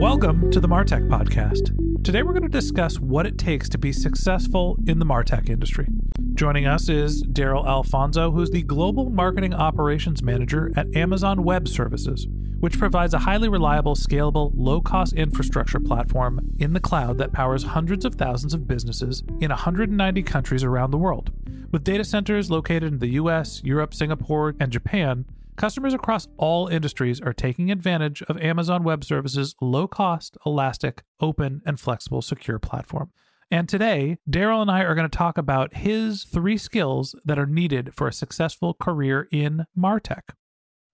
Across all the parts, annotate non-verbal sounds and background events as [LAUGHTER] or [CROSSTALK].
Welcome to the Martech Podcast. Today we're going to discuss what it takes to be successful in the Martech industry. Joining us is Darrell Alfonso, who's the Global Marketing Operations Manager at Amazon Web Services, which provides a highly reliable, scalable, low cost infrastructure platform in the cloud that powers hundreds of thousands of businesses in 190 countries around the world. With data centers located in the US, Europe, Singapore, and Japan, Customers across all industries are taking advantage of Amazon Web Services' low cost, elastic, open, and flexible secure platform. And today, Darrell and I are going to talk about his three skills that are needed for a successful career in Martech.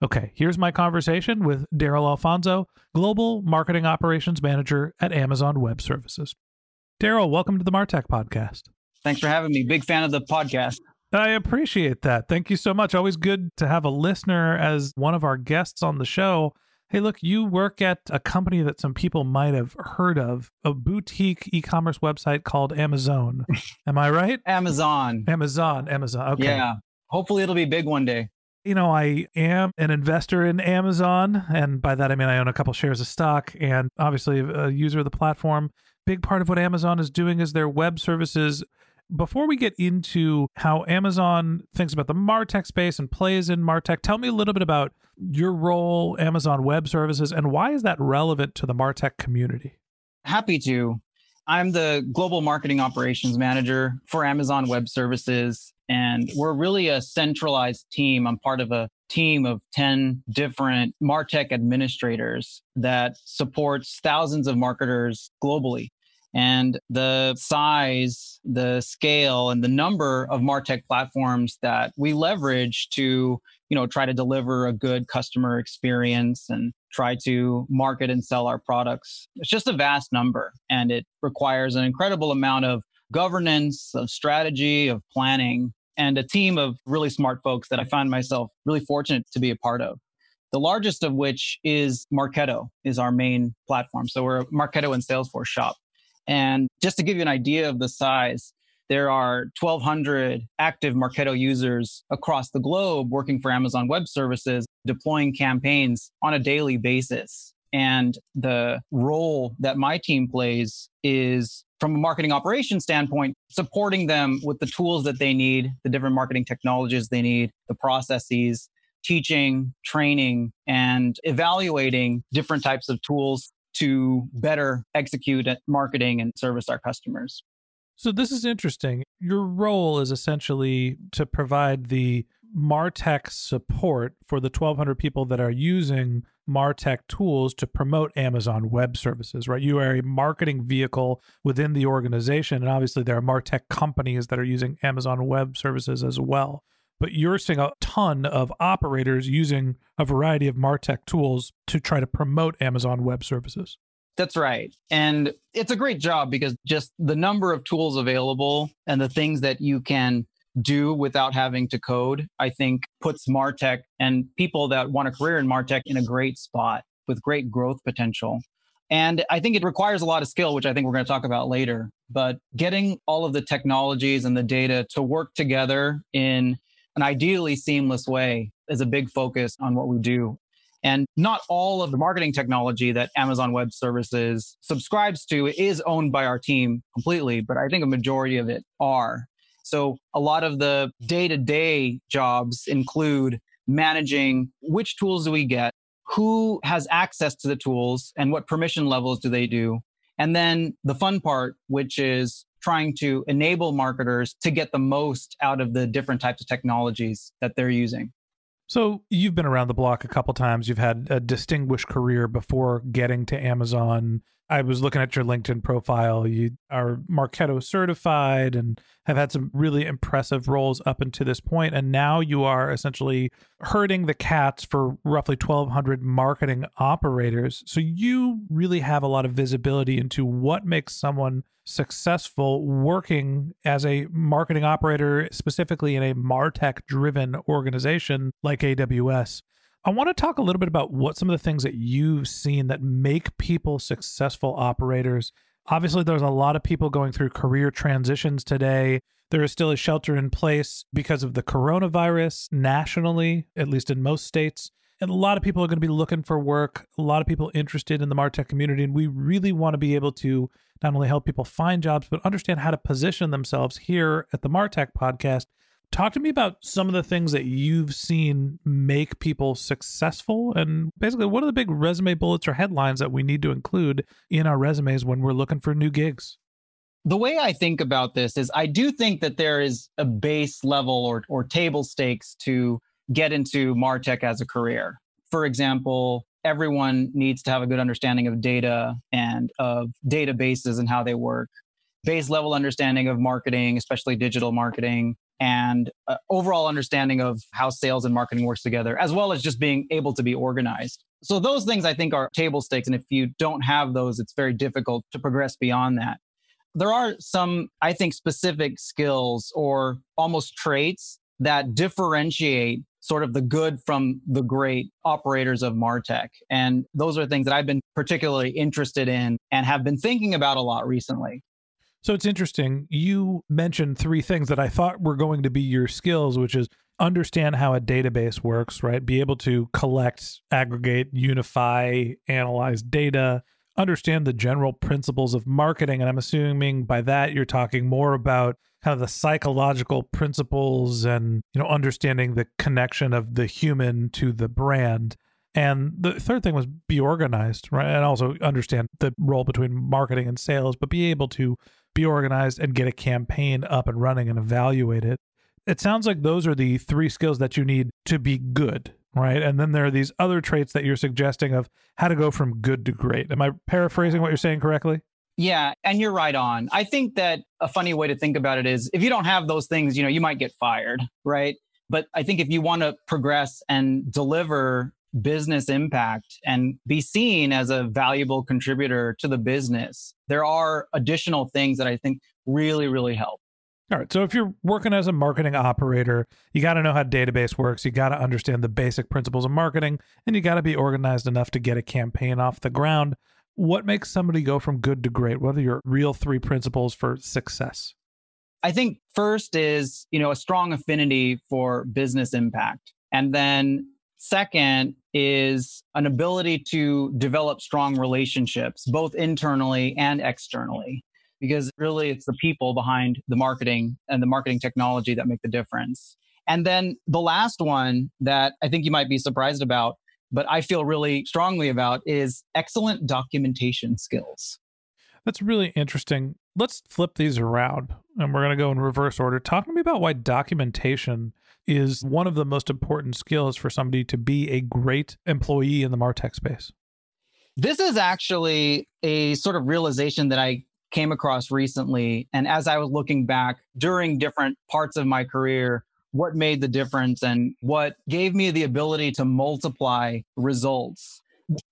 Okay, here's my conversation with Darrell Alfonso, Global Marketing Operations Manager at Amazon Web Services. Darrell, welcome to the Martech Podcast. Thanks for having me. Big fan of the podcast. I appreciate that. Thank you so much. Always good to have a listener as one of our guests on the show. Hey, look, you work at a company that some people might have heard of, a boutique e commerce website called Amazon. [LAUGHS] Am I right? Amazon. Amazon. Amazon. Okay. Yeah. Hopefully it'll be big one day. You know, I am an investor in Amazon. And by that, I mean I own a couple shares of stock and obviously a user of the platform. Big part of what Amazon is doing is their web services before we get into how Amazon thinks about the Martech space and plays in Martech, tell me a little bit about your role, Amazon Web Services, and why is that relevant to the Martech community? Happy to. I'm the global marketing operations manager for Amazon Web Services, and we're really a centralized team. I'm part of a team of 10 different Martech administrators that supports thousands of marketers globally and the size, the scale, and the number of Martech platforms that we leverage to, you know, try to deliver a good customer experience and try to market and sell our products. It's just a vast number, and it requires an incredible amount of governance, of strategy, of planning, and a team of really smart folks that I find myself really fortunate to be a part of the largest of which is Marketo is our main platform. So we're a Marketo and Salesforce shop. And just to give you an idea of the size, there are 1,200 active Marketo users across the globe working for Amazon Web Services, deploying campaigns on a daily basis. And the role that my team plays is from a marketing operations standpoint, supporting them with the tools that they need, the different marketing technologies they need, the processes, teaching, training, and evaluating different types of tools to better execute marketing and service our customers. So, this is interesting. Your role is essentially to provide the Martech support for the 1,200 people that are using Martech tools to promote Amazon Web Services, right? You are a marketing vehicle within the organization. And obviously, there are Martech companies that are using Amazon Web Services as well but you're seeing a ton of operators using a variety of Martech tools to try to promote Amazon Web Services. That's right. And it's a great job because just the number of tools available and the things that you can do without having to code, I think puts Martech and people that want a career in Martech in a great spot with great growth potential. And I think it requires a lot of skill, which I think we're going to talk about later. but getting all of the technologies and the data to work together in an ideally seamless way is a big focus on what we do. And not all of the marketing technology that Amazon Web Services subscribes to is owned by our team completely, but I think a majority of it are. So a lot of the day to day jobs include managing which tools do we get, who has access to the tools, and what permission levels do they do. And then the fun part, which is trying to enable marketers to get the most out of the different types of technologies that they're using. So you've been around the block a couple times. You've had a distinguished career before getting to Amazon. I was looking at your LinkedIn profile. You are Marketo certified and have had some really impressive roles up until this point. And now you are essentially herding the cats for roughly 1,200 marketing operators. So you really have a lot of visibility into what makes someone successful working as a marketing operator, specifically in a MarTech driven organization like AWS. I want to talk a little bit about what some of the things that you've seen that make people successful operators. Obviously, there's a lot of people going through career transitions today. There is still a shelter in place because of the coronavirus nationally, at least in most states. And a lot of people are going to be looking for work, a lot of people interested in the MarTech community. And we really want to be able to not only help people find jobs, but understand how to position themselves here at the MarTech podcast Talk to me about some of the things that you've seen make people successful and basically what are the big resume bullets or headlines that we need to include in our resumes when we're looking for new gigs? The way I think about this is I do think that there is a base level or, or table stakes to get into MarTech as a career. For example, everyone needs to have a good understanding of data and of databases and how they work base level understanding of marketing, especially digital marketing, and uh, overall understanding of how sales and marketing works together, as well as just being able to be organized. So those things I think are table stakes. And if you don't have those, it's very difficult to progress beyond that. There are some, I think, specific skills or almost traits that differentiate sort of the good from the great operators of Martech. And those are things that I've been particularly interested in and have been thinking about a lot recently. So it's interesting. You mentioned three things that I thought were going to be your skills, which is understand how a database works, right? Be able to collect, aggregate, unify, analyze data, understand the general principles of marketing. And I'm assuming by that you're talking more about kind of the psychological principles and, you know, understanding the connection of the human to the brand. And the third thing was be organized, right? And also understand the role between marketing and sales, but be able to be organized and get a campaign up and running and evaluate it. It sounds like those are the three skills that you need to be good, right? And then there are these other traits that you're suggesting of how to go from good to great. Am I paraphrasing what you're saying correctly? Yeah, and you're right on. I think that a funny way to think about it is if you don't have those things, you know, you might get fired, right? But I think if you want to progress and deliver business impact and be seen as a valuable contributor to the business, there are additional things that I think really, really help. All right. So if you're working as a marketing operator, you got to know how database works. You got to understand the basic principles of marketing, and you got to be organized enough to get a campaign off the ground. What makes somebody go from good to great? What are your real three principles for success? I think first is, you know, a strong affinity for business impact. And then second is an ability to develop strong relationships, both internally and externally, because really it's the people behind the marketing and the marketing technology that make the difference. And then the last one that I think you might be surprised about, but I feel really strongly about is excellent documentation skills. That's really interesting. Let's flip these around and we're going to go in reverse order. Talk to me about why documentation is one of the most important skills for somebody to be a great employee in the Martech space. This is actually a sort of realization that I came across recently. And as I was looking back during different parts of my career, what made the difference and what gave me the ability to multiply results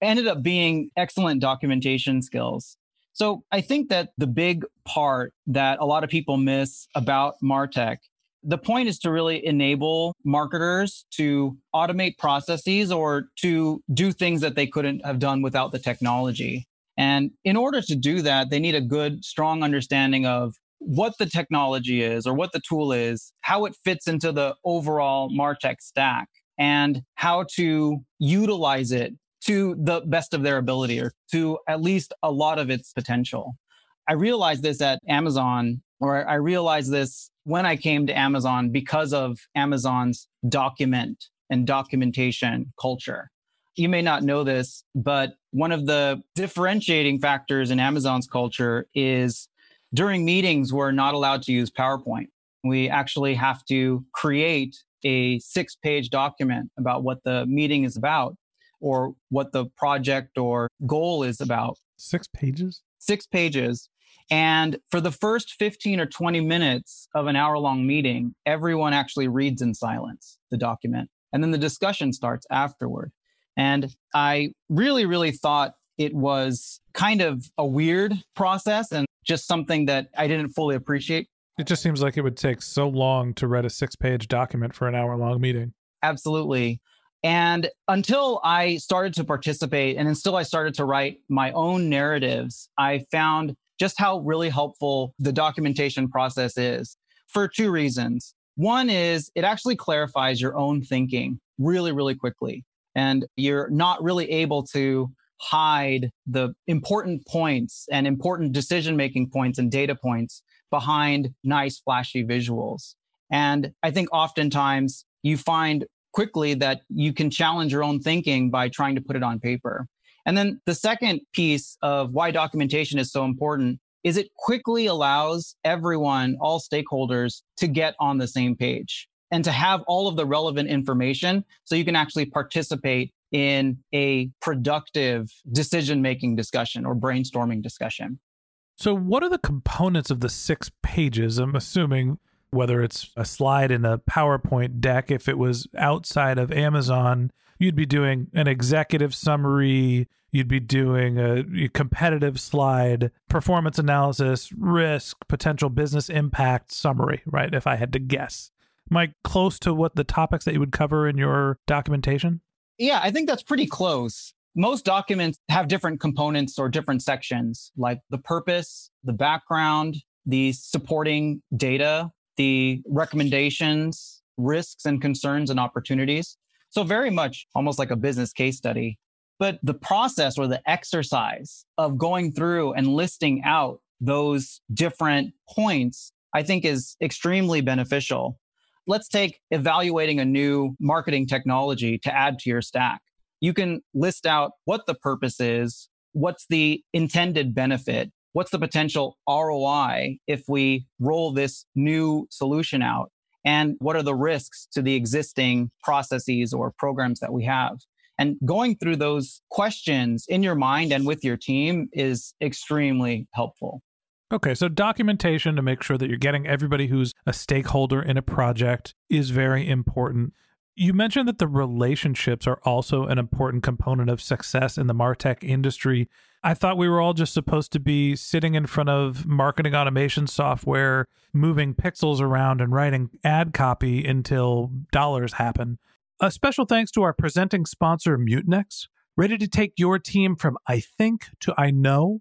ended up being excellent documentation skills. So I think that the big part that a lot of people miss about Martech the point is to really enable marketers to automate processes or to do things that they couldn't have done without the technology. And in order to do that, they need a good, strong understanding of what the technology is or what the tool is, how it fits into the overall MarTech stack, and how to utilize it to the best of their ability or to at least a lot of its potential. I realized this at Amazon, or I realized this when I came to Amazon because of Amazon's document and documentation culture. You may not know this, but one of the differentiating factors in Amazon's culture is during meetings, we're not allowed to use PowerPoint. We actually have to create a six page document about what the meeting is about or what the project or goal is about. Six pages? Six pages. And for the first 15 or 20 minutes of an hour long meeting, everyone actually reads in silence the document. And then the discussion starts afterward. And I really, really thought it was kind of a weird process and just something that I didn't fully appreciate. It just seems like it would take so long to read a six page document for an hour long meeting. Absolutely. And until I started to participate and until I started to write my own narratives, I found just how really helpful the documentation process is for two reasons. One is it actually clarifies your own thinking really, really quickly. And you're not really able to hide the important points and important decision making points and data points behind nice, flashy visuals. And I think oftentimes you find quickly that you can challenge your own thinking by trying to put it on paper. And then the second piece of why documentation is so important is it quickly allows everyone, all stakeholders to get on the same page and to have all of the relevant information so you can actually participate in a productive decision making discussion or brainstorming discussion. So, what are the components of the six pages? I'm assuming whether it's a slide in a PowerPoint deck, if it was outside of Amazon, you'd be doing an executive summary, you'd be doing a competitive slide, performance analysis, risk, potential business impact summary, right? If I had to guess. Am I close to what the topics that you would cover in your documentation? Yeah, I think that's pretty close. Most documents have different components or different sections, like the purpose, the background, the supporting data, the recommendations, risks and concerns and opportunities. So, very much almost like a business case study. But the process or the exercise of going through and listing out those different points, I think is extremely beneficial. Let's take evaluating a new marketing technology to add to your stack. You can list out what the purpose is, what's the intended benefit, what's the potential ROI if we roll this new solution out? And what are the risks to the existing processes or programs that we have? And going through those questions in your mind and with your team is extremely helpful. Okay, so documentation to make sure that you're getting everybody who's a stakeholder in a project is very important. You mentioned that the relationships are also an important component of success in the Martech industry. I thought we were all just supposed to be sitting in front of marketing automation software, moving pixels around and writing ad copy until dollars happen. A special thanks to our presenting sponsor, Mutinex. Ready to take your team from I think to I know?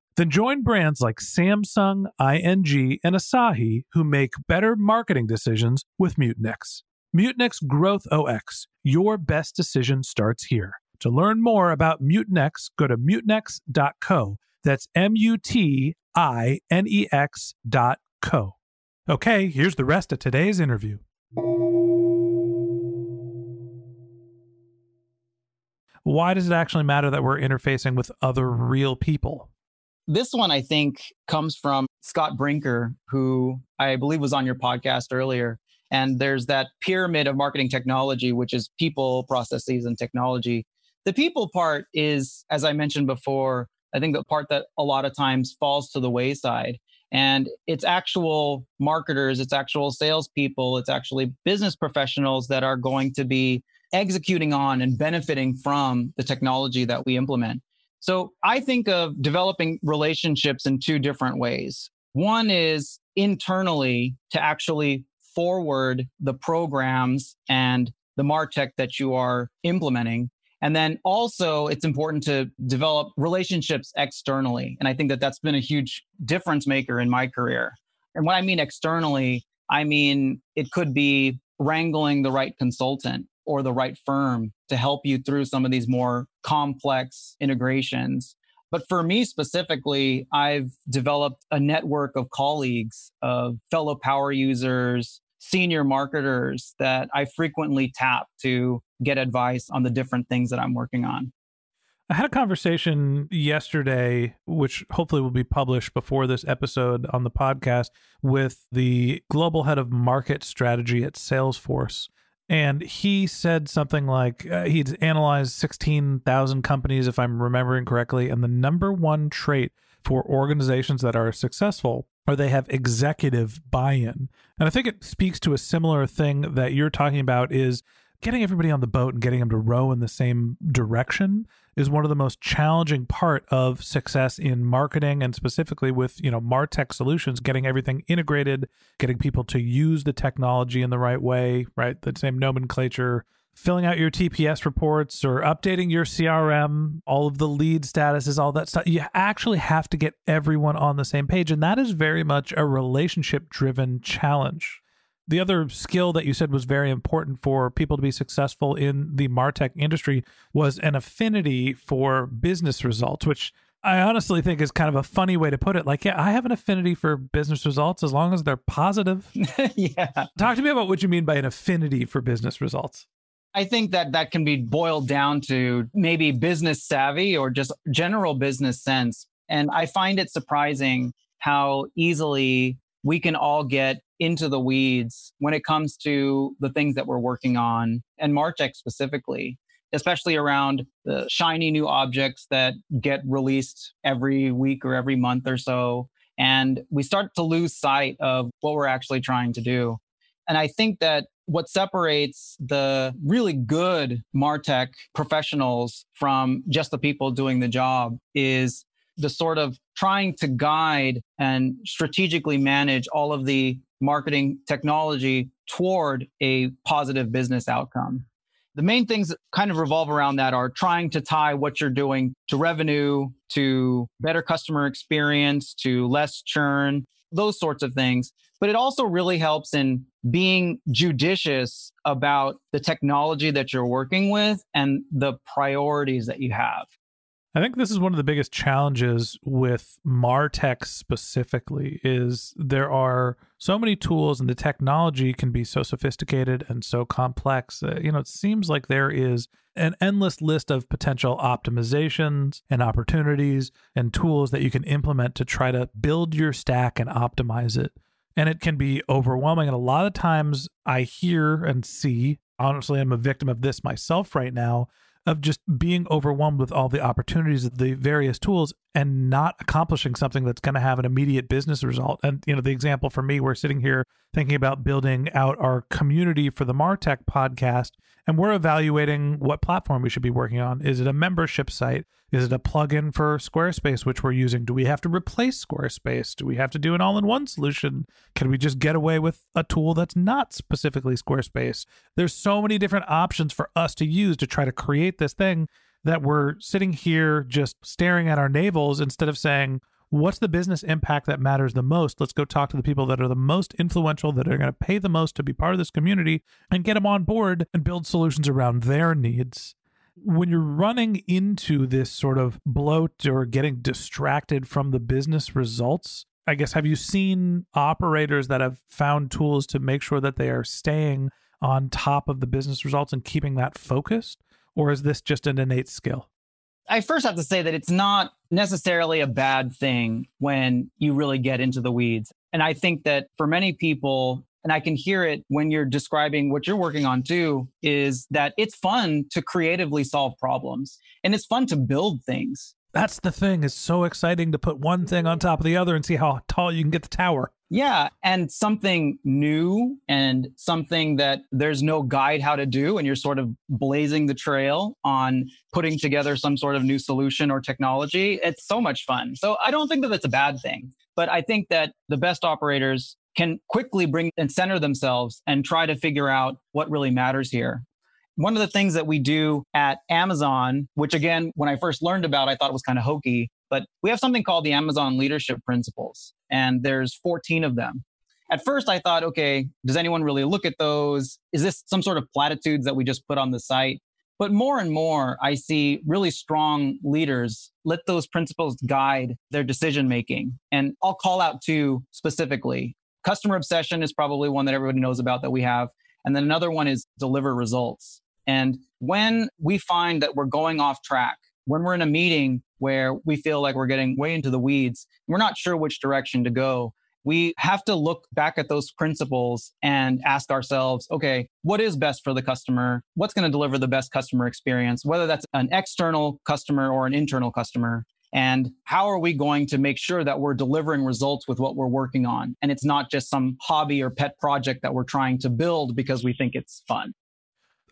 Then join brands like Samsung, ING, and Asahi who make better marketing decisions with Mutinex. Mutinex Growth OX. Your best decision starts here. To learn more about Mutinex, go to mutinex.co. That's M U T I N E X dot co. Okay, here's the rest of today's interview. Why does it actually matter that we're interfacing with other real people? This one, I think, comes from Scott Brinker, who I believe was on your podcast earlier. And there's that pyramid of marketing technology, which is people, processes, and technology. The people part is, as I mentioned before, I think the part that a lot of times falls to the wayside. And it's actual marketers, it's actual salespeople, it's actually business professionals that are going to be executing on and benefiting from the technology that we implement. So I think of developing relationships in two different ways. One is internally to actually forward the programs and the MarTech that you are implementing. And then also, it's important to develop relationships externally. And I think that that's been a huge difference maker in my career. And what I mean externally, I mean it could be wrangling the right consultant or the right firm to help you through some of these more complex integrations. But for me specifically, I've developed a network of colleagues, of fellow power users, senior marketers that I frequently tap to get advice on the different things that I'm working on. I had a conversation yesterday, which hopefully will be published before this episode on the podcast, with the global head of market strategy at Salesforce. And he said something like uh, he'd analyzed 16,000 companies, if I'm remembering correctly. And the number one trait for organizations that are successful are they have executive buy-in. And I think it speaks to a similar thing that you're talking about is getting everybody on the boat and getting them to row in the same direction is one of the most challenging part of success in marketing and specifically with you know martech solutions getting everything integrated getting people to use the technology in the right way right the same nomenclature filling out your TPS reports or updating your CRM, all of the lead statuses, all that stuff. You actually have to get everyone on the same page. And that is very much a relationship driven challenge. The other skill that you said was very important for people to be successful in the Martech industry was an affinity for business results, which I honestly think is kind of a funny way to put it. Like, yeah, I have an affinity for business results as long as they're positive. [LAUGHS] yeah. Talk to me about what you mean by an affinity for business results. I think that that can be boiled down to maybe business savvy or just general business sense. And I find it surprising how easily we can all get into the weeds when it comes to the things that we're working on and Martech specifically, especially around the shiny new objects that get released every week or every month or so. And we start to lose sight of what we're actually trying to do. And I think that what separates the really good martech professionals from just the people doing the job is the sort of trying to guide and strategically manage all of the marketing technology toward a positive business outcome the main things that kind of revolve around that are trying to tie what you're doing to revenue, to better customer experience, to less churn, those sorts of things. But it also really helps in being judicious about the technology that you're working with and the priorities that you have. I think this is one of the biggest challenges with Martech specifically is there are so many tools and the technology can be so sophisticated and so complex. Uh, you know, it seems like there is an endless list of potential optimizations and opportunities and tools that you can implement to try to build your stack and optimize it. And it can be overwhelming. And a lot of times I hear and see, honestly, I'm a victim of this myself right now of just being overwhelmed with all the opportunities of the various tools and not accomplishing something that's going to have an immediate business result. And you know, the example for me, we're sitting here thinking about building out our community for the Martech podcast, and we're evaluating what platform we should be working on. Is it a membership site? Is it a plugin for Squarespace, which we're using? Do we have to replace Squarespace? Do we have to do an all in one solution? Can we just get away with a tool that's not specifically Squarespace? There's so many different options for us to use to try to create this thing that we're sitting here just staring at our navels instead of saying, what's the business impact that matters the most? Let's go talk to the people that are the most influential, that are going to pay the most to be part of this community and get them on board and build solutions around their needs. When you're running into this sort of bloat or getting distracted from the business results, I guess, have you seen operators that have found tools to make sure that they are staying on top of the business results and keeping that focused? Or is this just an innate skill? I first have to say that it's not necessarily a bad thing when you really get into the weeds. And I think that for many people, and I can hear it when you're describing what you're working on too, is that it's fun to creatively solve problems and it's fun to build things. That's the thing. It's so exciting to put one thing on top of the other and see how tall you can get the tower. Yeah. And something new and something that there's no guide how to do. And you're sort of blazing the trail on putting together some sort of new solution or technology. It's so much fun. So I don't think that that's a bad thing. But I think that the best operators can quickly bring and center themselves and try to figure out what really matters here. One of the things that we do at Amazon, which again, when I first learned about, I thought was kind of hokey, but we have something called the Amazon Leadership Principles, and there's 14 of them. At first, I thought, okay, does anyone really look at those? Is this some sort of platitudes that we just put on the site? But more and more, I see really strong leaders let those principles guide their decision making. And I'll call out two specifically. Customer obsession is probably one that everybody knows about that we have. And then another one is deliver results. And when we find that we're going off track, when we're in a meeting where we feel like we're getting way into the weeds, we're not sure which direction to go, we have to look back at those principles and ask ourselves, okay, what is best for the customer? What's going to deliver the best customer experience, whether that's an external customer or an internal customer? And how are we going to make sure that we're delivering results with what we're working on? And it's not just some hobby or pet project that we're trying to build because we think it's fun.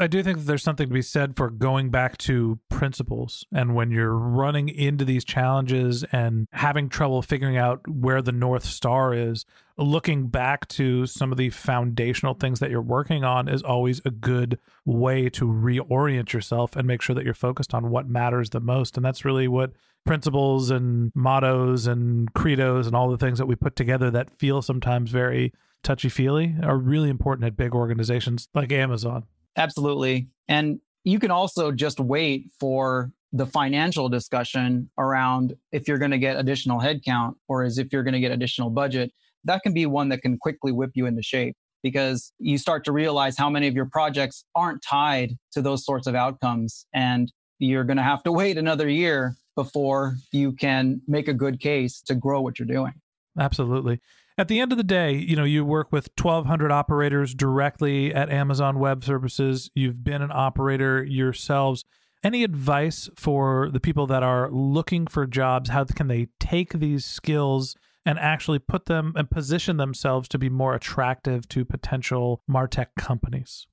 I do think that there's something to be said for going back to principles. And when you're running into these challenges and having trouble figuring out where the North Star is, looking back to some of the foundational things that you're working on is always a good way to reorient yourself and make sure that you're focused on what matters the most. And that's really what principles and mottos and credos and all the things that we put together that feel sometimes very touchy feely are really important at big organizations like Amazon. Absolutely. And you can also just wait for the financial discussion around if you're going to get additional headcount or as if you're going to get additional budget. That can be one that can quickly whip you into shape because you start to realize how many of your projects aren't tied to those sorts of outcomes. And you're going to have to wait another year before you can make a good case to grow what you're doing. Absolutely at the end of the day, you know, you work with 1,200 operators directly at Amazon Web Services. You've been an operator yourselves. Any advice for the people that are looking for jobs? How can they take these skills and actually put them and position themselves to be more attractive to potential Martech companies?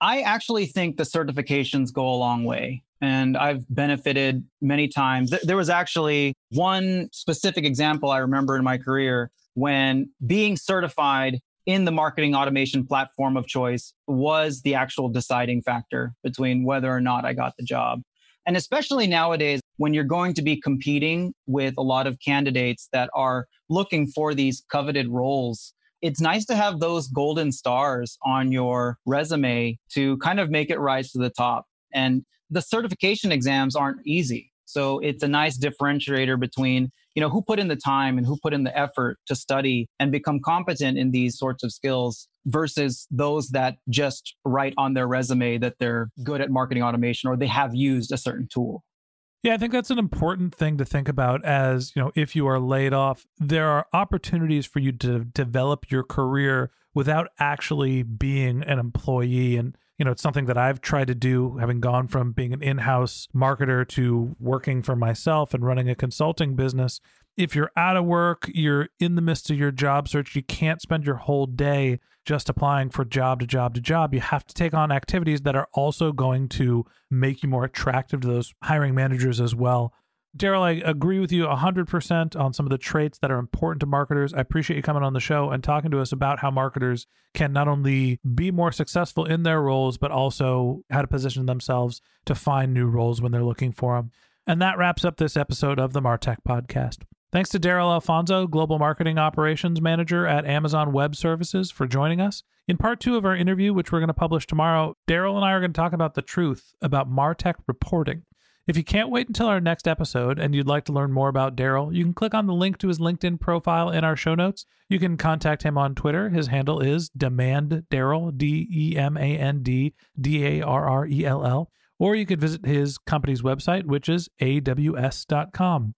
I actually think the certifications go a long way. And I've benefited many times. There was actually one specific example I remember in my career when being certified in the marketing automation platform of choice was the actual deciding factor between whether or not I got the job. And especially nowadays, when you're going to be competing with a lot of candidates that are looking for these coveted roles, it's nice to have those golden stars on your resume to kind of make it rise to the top. And the certification exams aren't easy. So it's a nice differentiator between, you know, who put in the time and who put in the effort to study and become competent in these sorts of skills versus those that just write on their resume that they're good at marketing automation or they have used a certain tool. Yeah, I think that's an important thing to think about as, you know, if you are laid off, there are opportunities for you to develop your career without actually being an employee. And you know, it's something that I've tried to do, having gone from being an in house marketer to working for myself and running a consulting business. If you're out of work, you're in the midst of your job search, you can't spend your whole day just applying for job to job to job. You have to take on activities that are also going to make you more attractive to those hiring managers as well. Darrell, I agree with you 100% on some of the traits that are important to marketers. I appreciate you coming on the show and talking to us about how marketers can not only be more successful in their roles, but also how to position themselves to find new roles when they're looking for them. And that wraps up this episode of the Martech Podcast. Thanks to Darrell Alfonso, Global Marketing Operations Manager at Amazon Web Services, for joining us. In part two of our interview, which we're going to publish tomorrow, Darrell and I are going to talk about the truth about Martech reporting. If you can't wait until our next episode and you'd like to learn more about Darrell, you can click on the link to his LinkedIn profile in our show notes. You can contact him on Twitter. His handle is Demand Darrell, D E M A N D D A R R E L L. Or you could visit his company's website, which is aws.com.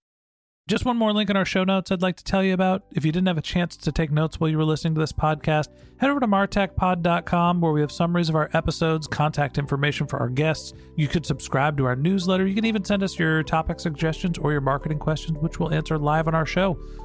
Just one more link in our show notes I'd like to tell you about. If you didn't have a chance to take notes while you were listening to this podcast, head over to martechpod.com where we have summaries of our episodes, contact information for our guests. You could subscribe to our newsletter. You can even send us your topic suggestions or your marketing questions, which we'll answer live on our show.